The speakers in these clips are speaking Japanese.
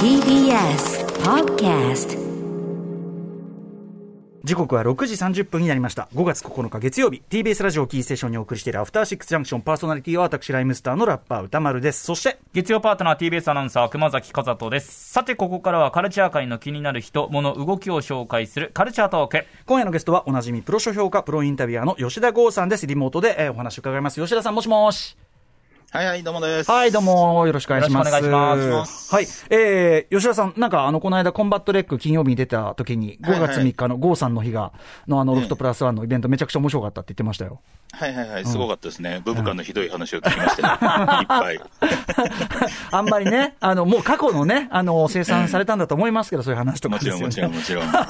TBS Podcast 時刻は6時30分になりました。5月9日月曜日、TBS ラジオキーステーションにお送りしているアフターシックスジャンクションパーソナリティは私、ライムスターのラッパー歌丸です。そして、月曜パートナー TBS アナウンサー熊崎和人ですさてここからはカルチャー界の気になる人物動きを紹介するカルチャートーク今夜のゲストはおなじみプロ書評価、プロインタビュアーの吉田剛さんです。リモートで、えーお話を伺います。吉田さん、もしもし。はいはい、どうもです。はい、どうも、よろしくお願いします。よろしくお願いしますはい、えー、吉田さん、なんか、あの、この間、コンバット REC 金曜日に出た時に、5月3日のゴーさんの日が、のあの、ロフトプラスワンのイベント、めちゃくちゃ面白かったって言ってましたよ。はいはいはい、すごかったですね。ブブカのひどい話を聞きましたね。いっぱい。あんまりね、あの、もう過去のね、あの、清算されたんだと思いますけど、そういう話とかもちろんもちろんもちろん。は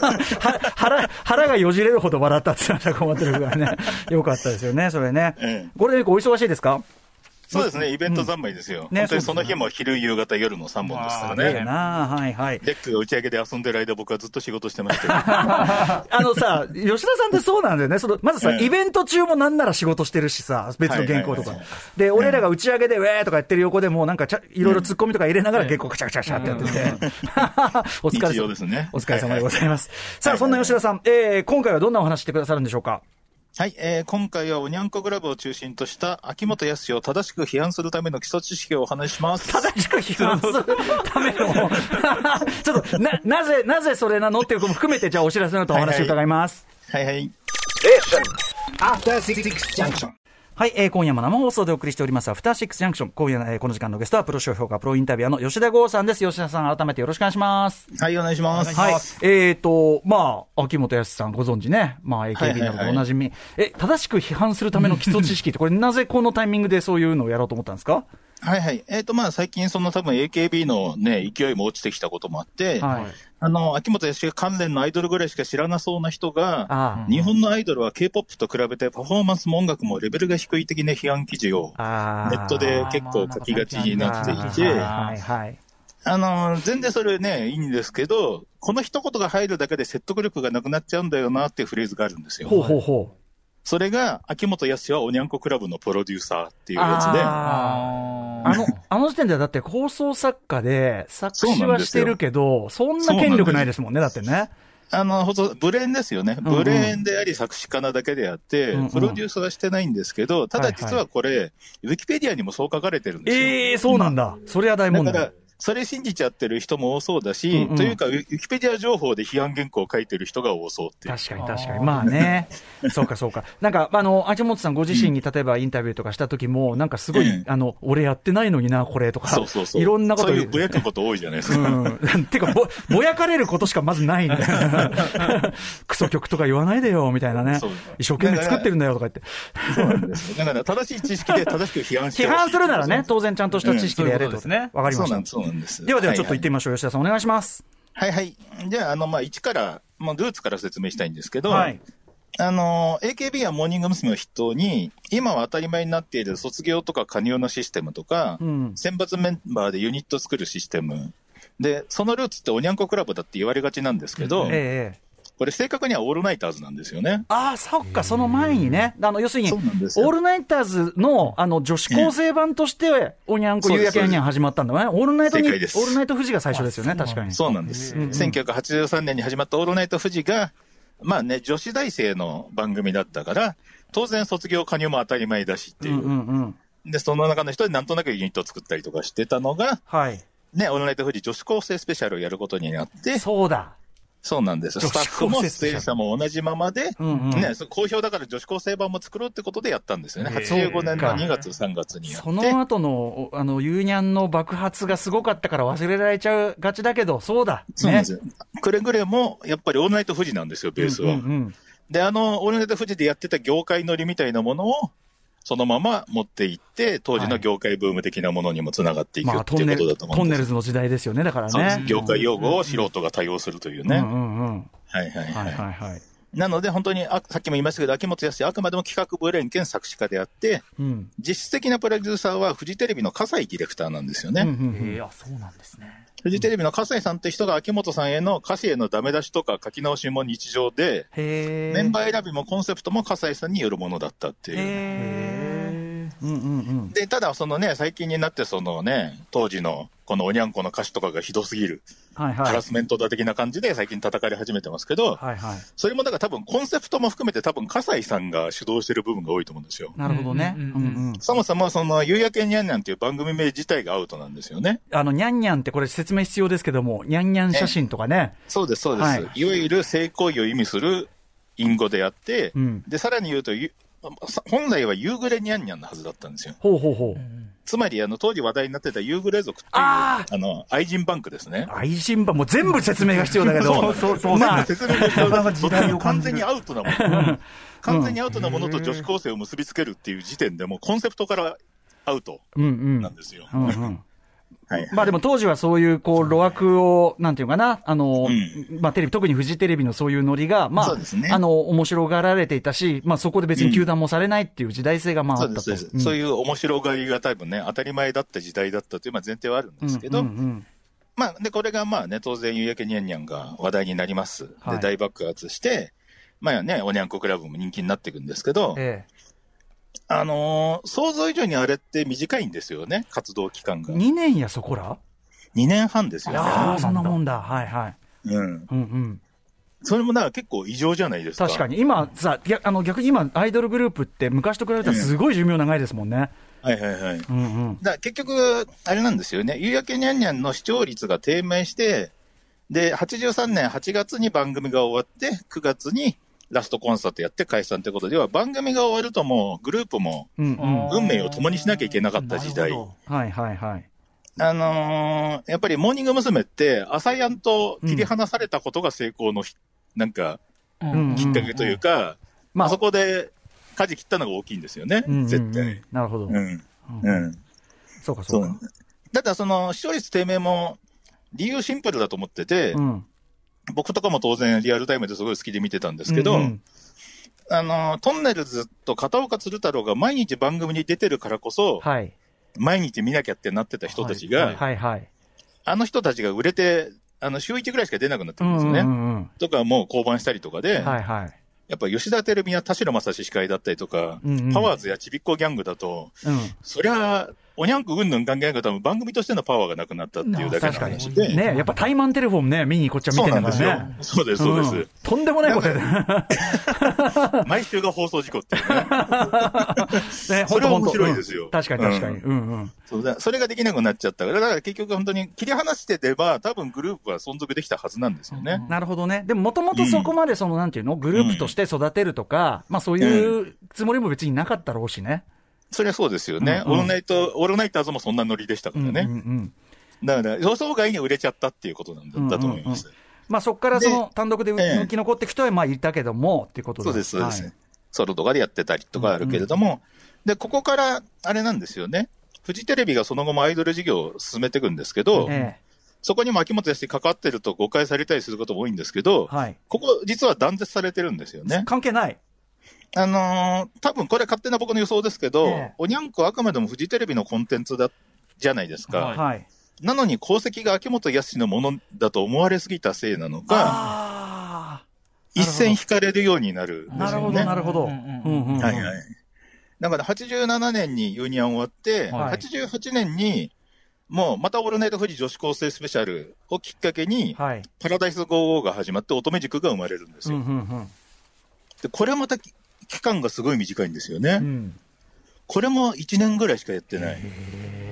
腹、腹がよじれるほど笑ったって言った、コンバット REC がね。よかったですよね、それね。ええこれ、お忙しいですか？そうですね、イベント三昧ですよ。ね本当にその日も昼、夕方、夜の3本ですからね。なはいはい。レックが打ち上げで遊んでる間、僕はずっと仕事してましたよ。あのさ、吉田さんってそうなんだよね。その、まずさ、ええイベント中もなんなら仕事してるしさ、別の原稿とかはいはいはい。で、俺らが打ち上げで、ウェーとかやってる横でも、なんかちゃ、いろいろ突っ込みとか入れながら原稿カチャカチャカチャってやってて。お疲れ様ですねお疲れ様でございます。さあ、はいそんな吉田さん、えー、今回はどんなお話してくださるんでしょうか？はい、えー今回はおにゃんこクラブを中心とした秋元康を正しく批判するための基礎知識をお話しします。正しく批判するための、ちょっと、な、なぜ、なぜそれなのっていうことも含めて、じゃあお知らせのとお話を伺います。はいはい。After Six Junction. はい、えー今夜も生放送でお送りしております、アフターシックスジャンクション。今夜の、えーこの時間のゲストは、プロ商評価、プロインタビュアーの吉田剛さんです。吉田さん、改めてよろしくお願いします。はい、お願いします。はい。えーと、まあ、秋元康さんご存知ね。まあ、はい AKB などはいはいでおなじみ。え、正しく批判するための基礎知識って、これなぜこのタイミングでそういうのをやろうと思ったんですか？はいはい。えっ、と、まあ、最近、その多分 AKB のね、勢いも落ちてきたこともあって、はい。あの、秋元康関連のアイドルぐらいしか知らなそうな人が、あ日本のアイドルは K-POP と比べてパフォーマンスも音楽もレベルが低い的な批判記事を、ネットで結構書きがちになっていて。あの、全然それね、いいんですけど、この一言が入るだけで説得力がなくなっちゃうんだよなっていうフレーズがあるんですよ。ほうほうほう。それが、秋元康はおにゃんこクラブのプロデューサーっていうやつで、あの、あの時点ではだって放送作家で、作詞はしてるけど、そんな権力ないですもんね、だってね。あの、ほんと、ブレーンですよね。ブレーンであり作詞家なだけであって、うんうんプロデュースはしてないんですけど、ただ実はこれ、ウィキペディアにもそう書かれてるんですよ。ええそうなんだ。それは大問題だから。、それ信じちゃってる人も多そうだし、うんうんというか、ウィキペディア情報で批判原稿を書いてる人が多そうっていう。確かに確かに。まあね。そうかそうか。なんか、あの、秋元さんご自身に例えばインタビューとかした時も、なんかすごい、うんあの、俺やってないのにな、これとか。そうそうそう。いろんなことそうい言うぼやくこと多いじゃないですか。うん。てか、ぼ、ぼやかれることしかまずないんだよ。クソ曲とか言わないでよ、みたいなね。一生懸命作ってるんだよ、とか言って。そうなんですよだから、正しい知識で正しく批判して批判するならね、当然ちゃんとした知識でやれと。うんねわかりましたそうなんです、。んです。ではではちょっとはい行ってみましょう。吉田さんお願いします。はいはい。じゃあ、あの、まあ、一から、もうルーツから説明したいんですけど、はい。あの、AKB やモーニング娘。を筆頭に、今は当たり前になっている卒業とか加入のシステムとか、うん。選抜メンバーでユニット作るシステム。で、そのルーツっておにゃんこクラブだって言われがちなんですけど、ええ。これ正確にはオールナイターズなんですよね。ああ、そっか、その前にね。あの、要するに、オそうなんですよールナイターズの、あの、女子高生版として、おにゃんこ、夕焼けにゃん始まったんだね。オールナイトに、オ正解ですールナイト富士が最初ですよね、確かに。そうなんです。うんうん1983年に始まったオールナイト富士が、まあね、女子大生の番組だったから、当然卒業加入も当たり前だしっていうう。んうんうん。で、その中の人でなんとなくユニットを作ったりとかしてたのが、はい。ね、オールナイト富士女子高生スペシャルをやることになって、そうだ。そうなんです。スタッフも出演者も同じままで、うんうんね、好評だから女子高生版も作ろうってことでやったんですよね。へー85年の2月、3月にやって。その後の、あの、ユーニャンの爆発がすごかったから忘れられちゃうがちだけど、そうだ。そうなんですよ。くれぐれも、やっぱりオールナイト富士なんですよ、ベースは。うんうんで、あの、オールナイト富士でやってた業界乗りみたいなものを、そのまま持っていって、当時の業界ブーム的なものにもつながっていくまあ、っていうことだと思トうんです。ンネルズの時代ですよね、だからね。業界用語を素人が対応するというね。うんうんうん。はいはいはいはい。はいはい。なので、本当にあ、さっきも言いましたけど、秋元康、あくまでも企画部連兼作詞家であって、うん。実質的なプロデューサーはフジテレビの笠井ディレクターなんですよね。そうなんですね。フジテレビの笠井さんって人が秋元さんへの歌詞へのダメ出しとか書き直しも日常で、へえ。メンバー選びもコンセプトも笠井さんによるものだったっていう。へうんうんうん。で、ただそのね、最近になってそのね、当時のこのおにゃんこの歌詞とかがひどすぎる、はいはい。ハラスメントだ的な感じで最近叩かれ始めてますけど、はいはい。それもだから多分コンセプトも含めて多分笠井さんが主導してる部分が多いと思うんですよ。なるほどね。ううんんうんうんうん。そもそもその、夕焼けにゃんにゃんっていう番組名自体がアウトなんですよね。あの、にゃんにゃんってこれ説明必要ですけども、にゃんにゃん写真とかね。そうです、そうです。はいい、わゆる性行為を意味する隠語であって、うんで、さらに言うと、ゆ本来は夕暮れにゃんにゃんのはずだったんですよ。ほうほうほう。つまり、あの、当時話題になってた夕暮れ族っていう、ああの、愛人バンクですね。愛人版、もう全部説明が必要だけど。そうそうそうまあ、説明が必要だ完全にアウトなもの。完全にアウトなものと女子高生を結びつけるっていう時点でもうコンセプトからアウトうんうん。なんですよ。うんうん。はい。まあでも当時はそういう、こう、路枠を、なんていうかな、あの、うまあテレビ、特にフジテレビのそういうノリが、まあ、あの、面白がられていたし、まあそこで別に糾弾もされないっていう時代性がまあったと。そうです。そういう面白がりが多分ね、当たり前だった時代だったというまあ前提はあるんですけど、うんうんうんまあ、で、これがまあね、当然、夕焼けにゃんにゃんが話題になります。はいで、大爆発して、まあね、おにゃんこクラブも人気になっていくんですけど、えあのー想像以上にあれって短いんですよね、活動期間え。が。2年やそこら？2年半ですよああ、ね。そんなもんだ。はいはい。うん。うんうん。それもなんか結構異常じゃないですか。確か。に。今さ、逆あの逆に今、アイドルグループって昔と比べたらすごい寿命長いですもんね。はいはいはい。うんうん。だから結局、あれなんですよね、夕焼けにゃんにゃんの視聴率が低迷して、で、83年8月に番組が終わって、9月にラストコンサートやって解散ということでは、番組が終わるともうグループもうんうん。運命を共にしなきゃいけなかった時代。はいはいはい。あのーやっぱりモーニング娘。って、朝やんと切り離されたことが成功のひ、なんか、きっかけというか、まああそこで舵切ったのが大きいんですよね、うんうんうん絶対。なるほど。うん。うんうん。そそうかそううか。。ただ、その、視聴率低迷も、理由シンプルだと思ってて、うん。僕とかも当然リアルタイムですごい好きで見てたんですけど、うんうんあの、トンネルズと片岡鶴太郎が毎日番組に出てるからこそ、はい。毎日見なきゃってなってた人たちが、はいはい。あの人たちが売れて、あの、週1ぐらいしか出なくなってうんうんるんですよね。うんとかもう降板したりとかで、うん。はいはい。やっぱ吉田照美や田代正史司会だったりとか、うんうんパワーズやちびっこギャングだと、うん。そりゃ、おにゃんくうんぬん関係なく多分番組としてのパワーがなくなったっていうだけの確かに。話で。ねやっぱタイマンテレフォンね、見にこっちは見そうてなんですよんだからね。。そうです、そうです。んとんでもないことやで。毎週が放送事故っていうね。ねそれは面白いですようん確かに確かに。うんうん。そうだそれができなくなっちゃったから、だから結局本当に切り離してれば、多分グループは存続できたはずなんですよね。なるほどね。でももともとそこまでその、なんていうの、グループとして育てるとか、まあそういうつもりも別になかったろうしね。それはそうですよね。うんうんオールナイト、オールナイターズもそんなノリでしたからね。うんうんうん。だから予想外に売れちゃったっていうことなんだ,、だと思います。まあそこからそので単独でええ生き残っていく人はまあいたけども、っていうことそうです、そうです、はいソロとかでやってたりとかあるけれども、で、ここから、あれなんですよね。フジテレビがその後もアイドル事業を進めていくんですけど、えそこにも秋元康関わってると誤解されたりすることも多いんですけど、えはい。ここ実は断絶されてるんですよね。関係ない。あのー多分これ勝手な僕の予想ですけど、ええおにゃんこはあくまでもフジテレビのコンテンツだ、じゃないですか。はいはい。なのに功績が秋元康のものだと思われすぎたせいなのか、あ一線引かれるようになるんあ。ですよね。なるほど、なるほど。うんうんうんうんはいはい。だから87年にユニアン終わって、はい88年に、もうまたオールナイトフジ女子高生スペシャルをきっかけに、はい。パラダイス55が始まって乙女塾が生まれるんですうんよ。うんで、これはまたき期間がすごい短いんですよね。うん。うん。これも1年ぐらいしかやってない。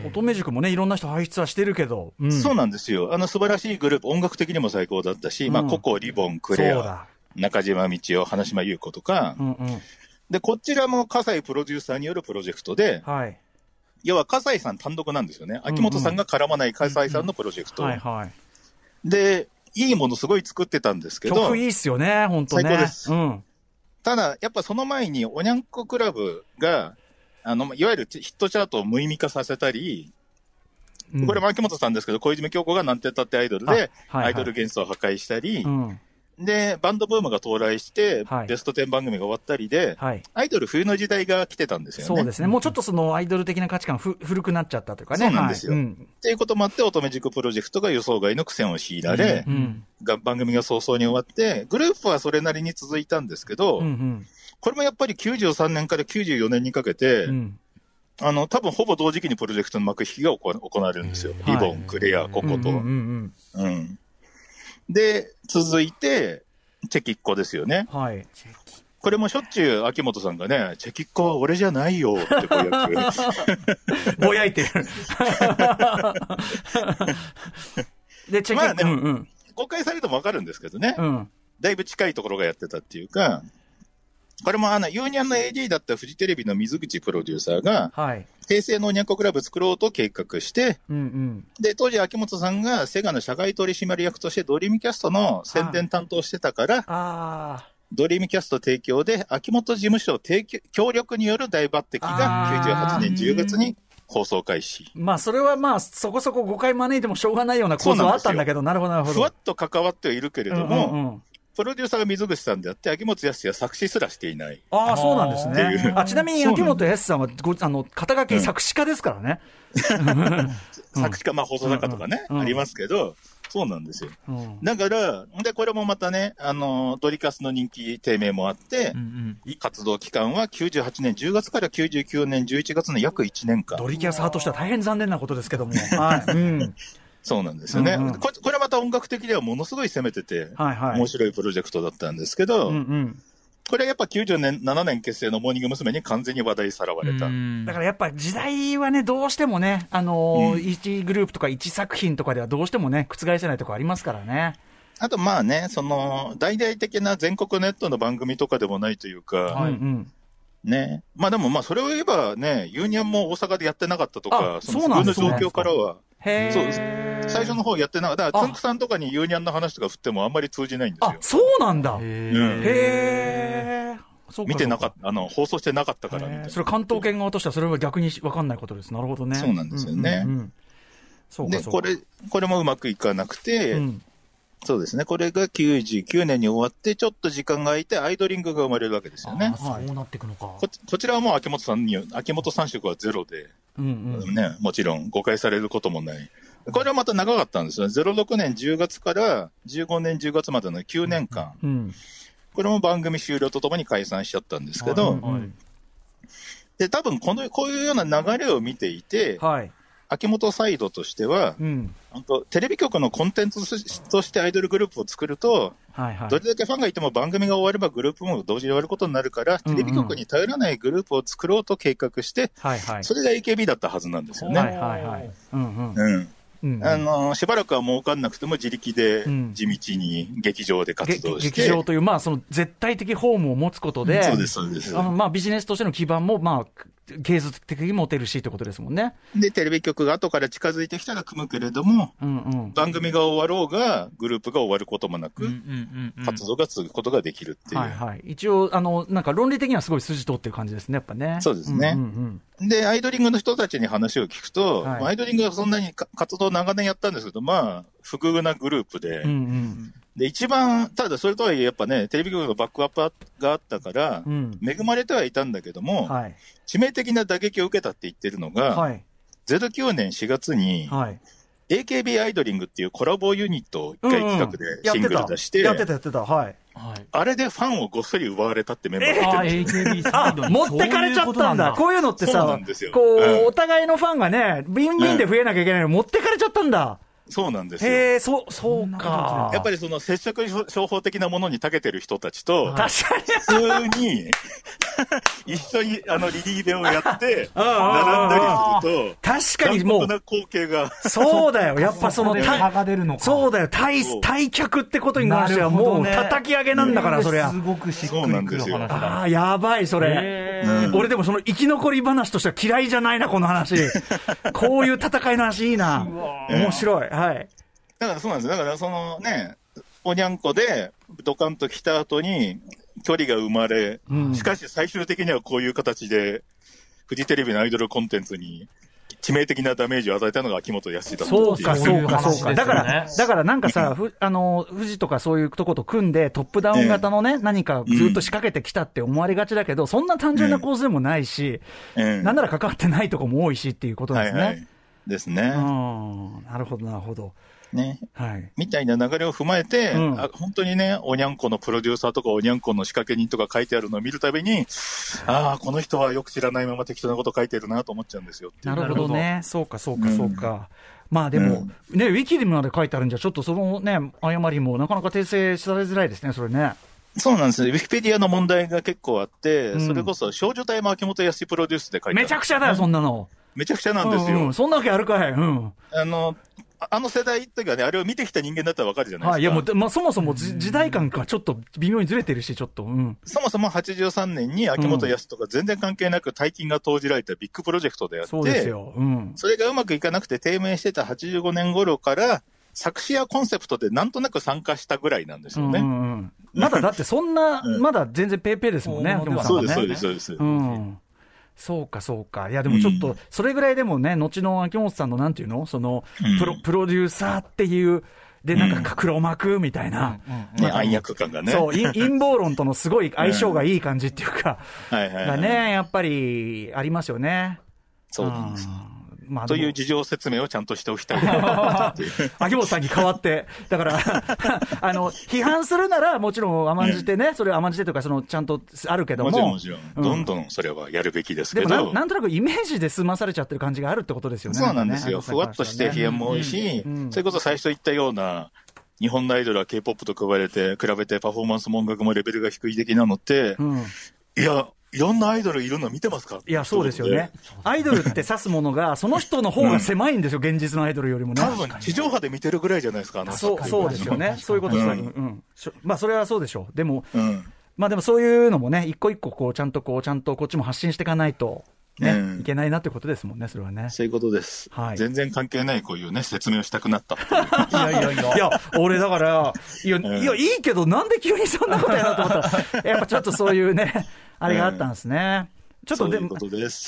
乙女塾もね、いろんな人輩出はしてるけど。うんそうなんですよ。あの素晴らしいグループ、音楽的にも最高だったし、まあ、うんココ、リボン、クレア。中島道夫、花島優子とか、うんうん。で、こちらも葛西プロデューサーによるプロジェクトで、はい。要は葛西さん単独なんですよね。秋元さんが絡まない葛西さんのプロジェクト。で、いいものすごい作ってたんですけど曲、いいっすよね、本当ね。最高ですうん。ただ、やっぱその前に、おにゃんこクラブが、あの、いわゆるヒットチャートを無意味化させたり、うんこれも秋元さんですけど、小泉京子がなんてったってアイドルで、あはいはいアイドル幻想を破壊したり、うん。で、バンドブームが到来して、はいベスト10番組が終わったりで、はい。アイドル冬の時代が来てたんですよね。そうですね。もうちょっとそのアイドル的な価値観ふ古くなっちゃったというかね。そうなんですよはいうん。っていうこともあって、乙女塾プロジェクトが予想外の苦戦を強いられ、うん。が番組が早々に終わって、グループはそれなりに続いたんですけど、うんうん。これもやっぱり93年から94年にかけて、うん。あの、多分ほぼ同時期にプロジェクトの幕引きが行行われるんですよ。はいリボン、クレア、ココと。うんうんうんうん。で、続いて、チェキッコですよね。うん。はい。これもしょっちゅう秋元さんがね、チェキッコは俺じゃないよってこうやって。ぼやいてる。で、チェキまあねうんうん。誤解されてもわかるんですけどね。うん。だいぶ近いところがやってたっていうか、これもあの、ユーニャンの AD だったフジテレビの水口プロデューサーが、はい。平成のおにゃんこクラブ作ろうと計画して、うんうん。で、当時秋元さんがセガの社外取締役としてドリームキャストの宣伝担当してたから、あドリームキャスト提供で秋元事務所提供協力による大抜擢があー98年10月に放送開始。ーまあ、それはまあ、そこそこ誤解招いてもしょうがないような構造はあったんだけど、なるほど、なるほど。ふわっと関わってはいるけれども、うんうんうんプロデューサーが水口さんであって、秋元康は作詞すらしていない。ああ、そうなんですっていね。うあちなみに、秋元康さんはご、あの、肩書き作詞家ですからね。作詞家、まあ放送作家とかね、ありますけど、そうなんですよ。うんだから、で、これもまたね、あの、ドリカスの人気低迷もあってうん、うん活動期間は98年10月から99年11月の約1年間。ドリキャス派としては大変残念なことですけども。はい。うん。そうなんですよね。うんうんここれまた音楽的にはものすごい攻めてて、はいはい。面白いプロジェクトだったんですけど、うんうん。これはやっぱ90年、7年結成のモーニング娘。に完全に話題さらわれた。うんだからやっぱ時代はね、どうしてもね、あのー、一グループとか一作品とかではどうしてもね、覆せないとこありますからね。あとまあね、その、大々的な全国ネットの番組とかでもないというか、はいうんうん。ね。まあでもまあそれを言えばね、ユーニャンも大阪でやってなかったとかあ、そのそうなんですね自分の状況からは、へそうですー最初の方やってなかった。だからあつんくさんとかにユーニャンの話とか振ってもあんまり通じないんですあよ、。そうなんだ。へうんえ。そうか見てなかった、あの、放送してなかったからみたいな。それ関東圏側としてはそれは逆に分かんないことです。なるほどね。そうなんですよねうんうんうんそうか、で。これ、これもうまくいかなくて、うんそうですね。これが99年に終わって、ちょっと時間が空いて、アイドリングが生まれるわけですよね。はいそうなっていくのか。ここちらはもう秋元さんに、秋元三色はゼロで、うんうん。ね、もちろん誤解されることもない。これはまた長かったんですよね。06年10月から15年10月までの9年間。うん。これも番組終了とともに解散しちゃったんですけど、はいうんで、多分この、こういうような流れを見ていて、はい。秋元サイドとしては、うん。本当テレビ局のコンテンツとしてアイドルグループを作ると、はいはい。どれだけファンがいても番組が終わればグループも同時に終わることになるから、うんうんテレビ局に頼らないグループを作ろうと計画して、はいはい。それが AKB だったはずなんですよね。はいはいはい。うんうん。うん。うんあの、しばらくは儲かんなくても自力でうん地道に劇場で活動して。劇場という、まあ、その絶対的ホームを持つことで、そうです、そうです。あのまあ、ビジネスとしての基盤も、まあ、継続的に持てるしってことですもんね。で、テレビ局が後から近づいてきたら組むけれども、うんうん。番組が終わろうが、グループが終わることもなく、うんうんうんうん活動が続くことができるっていう。はいはい。一応、あの、なんか論理的にはすごい筋通ってる感じですね、やっぱね。そうですねうんうんで、アイドリングの人たちに話を聞くと、はいまあアイドリングはそんなにか活動長年やったんですけど、まあ、不遇なグループで、うん。うんで、一番、ただそれとはいえやっぱね、テレビ局のバックアップがあったからうん。う、ん。恵まれてはいたんだけども、はい。致命的な打撃を受けたって言ってるのが、はい。09年4月に、はい。AKB アイドリングっていうコラボユニットを一回企画でシングル出して、やってた、やってた、はい。はい。あれでファンをごっそり奪われたってメンバーがあいてるんですよ。AKB サイドに持ってかれちゃったんだ。こういうのってさこう、うんお互いのファンがね、ビンビンで増えなきゃいけないのに持ってかれちゃったんだ。そうなんですよ。へえ、そう、そうか。やっぱりその接触商法的なものに長けてる人たちと、確かに。普通に 一緒にあのリリーベをやって、並んだりすると、確かにもうな光景が、そうだよ。やっぱその、差が出るのか。そうだよ。対対客ってことに関してはもう叩き上げなんだから、そりゃす。ごくしっくりくる話あだ。あ、やばい、それ。俺でもその生き残り話としては嫌いじゃないな、この話。こういう戦いの話いいな。面白い。はい。だからそうなんですよ。だからそのね、おにゃんこでドカンと来た後に距離が生まれ、うんしかし最終的にはこういう形で、フジテレビのアイドルコンテンツに致命的なダメージを与えたのが秋元康だったっていう。そうか、そうか、そうか。だから、だからなんかさ、ふあの、富士とかそういうとこと組んで、トップダウン型のね、何かずっと仕掛けてきたって思われがちだけど、そんな単純な構図でもないし、うんなんなら関わってないとこも多いしっていうことですね。はいはい。ですね。うん。なるほど、なるほど。ね。はい。みたいな流れを踏まえて、うんあ本当にね、おにゃんこのプロデューサーとかおにゃんこの仕掛け人とか書いてあるのを見るたびに、ああ、この人はよく知らないまま適当なこと書いてるなと思っちゃうんですよなるほどね。そうか、そうか、そうか。まあでも、ね、ウィキでまで書いてあるんじゃ、ちょっとそのね、誤りもなかなか訂正されづらいですね、それね。そうなんですね。ウィキペディアの問題が結構あって、うんそれこそ少女隊も秋元康プロデュースで書いてあるめちゃくちゃだよ、そんなの。めちゃくちゃなんですよ。うんうんそんなわけあるかい。うん。あの、ああの世代っていうかね、あれを見てきた人間だったらわかるじゃないですか。はい。いや、もうで、まあ、そもそもじ時代感がちょっと微妙にずれてるし、ちょっと。うん。そもそも83年に秋元康とか全然関係なく大金が投じられたビッグプロジェクトであって、そうですよ。うん。それがうまくいかなくて低迷してた85年頃から、作詞やコンセプトでなんとなく参加したぐらいなんですよね。うんうんうんまだだってそんな、うんまだ全然ペーペーですもんね、そう秋元さんはね。そうです、そうです、そうです。うん。そうか、そうか。いや、でもちょっと、それぐらいでもね、後の秋元さんのなんていうの？その、プロ、プロデューサーっていう、で、なんか黒幕みたいな。ね、暗躍感がね。そう、陰陰謀論とのすごい相性がいい感じっていうか、はいはい、はい。がね、やっぱり、ありますよね。そうなんです。うんまあ、という事情説明をちゃんとしておきたい。秋元さんに代わって、だから、あの、批判するなら、もちろん甘んじてね、それ甘んじてというか、その、ちゃんとあるけども。もちろんもちろん。うんどんどんそれはやるべきですけど。でもなん、なんとなくイメージで済まされちゃってる感じがあるってことですよね。そうなんですよ。かねふわっとして批判も多いし、うんそれこそ最初言ったような、日本のアイドルは K-POP と比べて、比べてパフォーマンスも音楽もレベルが低い的なのって、うん。いや、いろんなアイドルいるの見てますか？いや、そうですよね。。アイドルって指すものが、その人の方が狭いんですよ、現実のアイドルよりもね。多分、地上波で見てるぐらいじゃないですか、あのそう、そうですよね。そういうことです。ううんんうん。まあ、それはそうでしょう。でも、うん。まあでもそういうのもね、一個一個こう、ちゃんとこう、ちゃんとこっちも発信していかないと、ね、うんいけないなってことですもんね、それはね。そういうことです。はい全然関係ないこういうね、説明をしたくなった。いやいやいや。いや、俺だから、いや、んいや、いいけど、なんで急にそんなことやなと思ったら、やっぱちょっとそういうね、あれがあったんですね。ちょっとでも。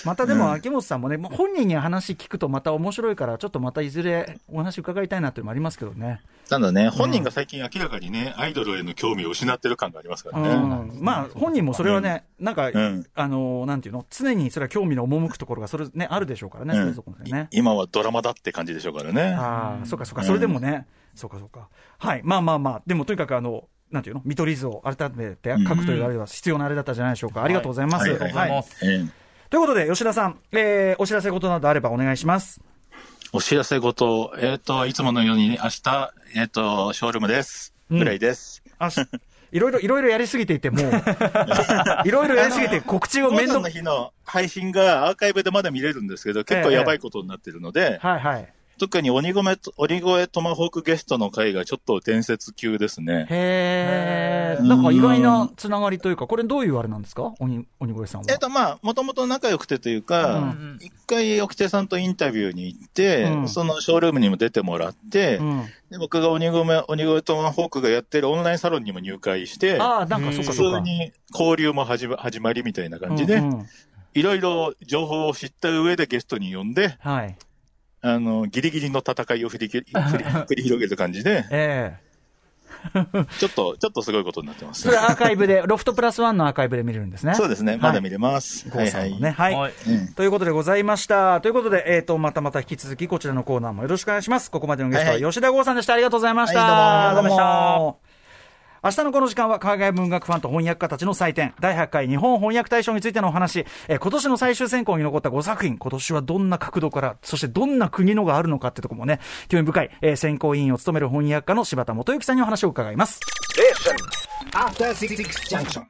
またでも、うん秋元さんもね、まあ本人に話聞くとまた面白いから、ちょっとまたいずれお話伺いたいなっていうのもありますけどね。ただね、本人が最近明らかにね、アイドルへの興味を失ってる感がありますからね。うんまあ、本人もそれはね、なんか、んあの、なんていうの、常にそれは興味の赴くところが、それね、あるでしょうからね、うんそれぞれね。い今はドラマだって感じでしょうからね。ああ、そうかそうか、それでもね、そうかそうか。はい、まあまあまあ、でもとにかくあの、なんていうの、見取り図を改めて書くというあれは必要なあれだったんじゃないでしょうか。ありがとうございます。はいありがとうございます。ええということで、吉田さん、えー、お知らせ事などあればお願いします。お知らせごと、えっ、と、いつものように、明日、えっ、と、ショールームです。うんぐらいです。あしいろいろ、いろいろやりすぎていて、もう、いろいろやりすぎて告知を面倒の日の配信がアーカイブでまだ見れるんですけど、結構やばいことになってるので、はいはい。特に鬼越と、鬼越トマホークゲストの回がちょっと伝説級ですね。へー。なんか意外なつながりというか、これどういうあれなんですか？鬼、鬼越さんは。えっ、と、まあ、もともと仲良くてというかうん、一、回、沖手さんとインタビューに行って、うんそのショールームにも出てもらって、うん。で僕が鬼越、鬼越トマホークがやってるオンラインサロンにも入会して、ああ、なんかそっか普そっか。通に交流も始ま始まりみたいな感じで、うんうんいろいろ情報を知った上でゲストに呼んで、はい。あの、ギリギリの戦いを振り切り振り 繰り広げる感じで、ええ ちょっと、ちょっとすごいことになってますそ。れアーカイブで、ロフトプラスワンのアーカイブで見れるんですね。そうですね。まだ見れれます。はいはい。さんのね。はい。はいうんということでございました。ということで、えっ、と、またまた引き続きこちらのコーナーもよろしくお願いします。ここまでのゲストははいはい吉田剛さんでした。ありがとうございました。はいどうもありがとうございました明日のこの時間は海外文学ファンと翻訳家たちの祭典、第8回日本翻訳大賞についてのお話、えー今年の最終選考に残った5作品、今年はどんな角度から、そしてどんな国のがあるのかってとこもね、興味深い、えー選考委員を務める翻訳家の柴田元幸さんにお話を伺います。After Six Junction.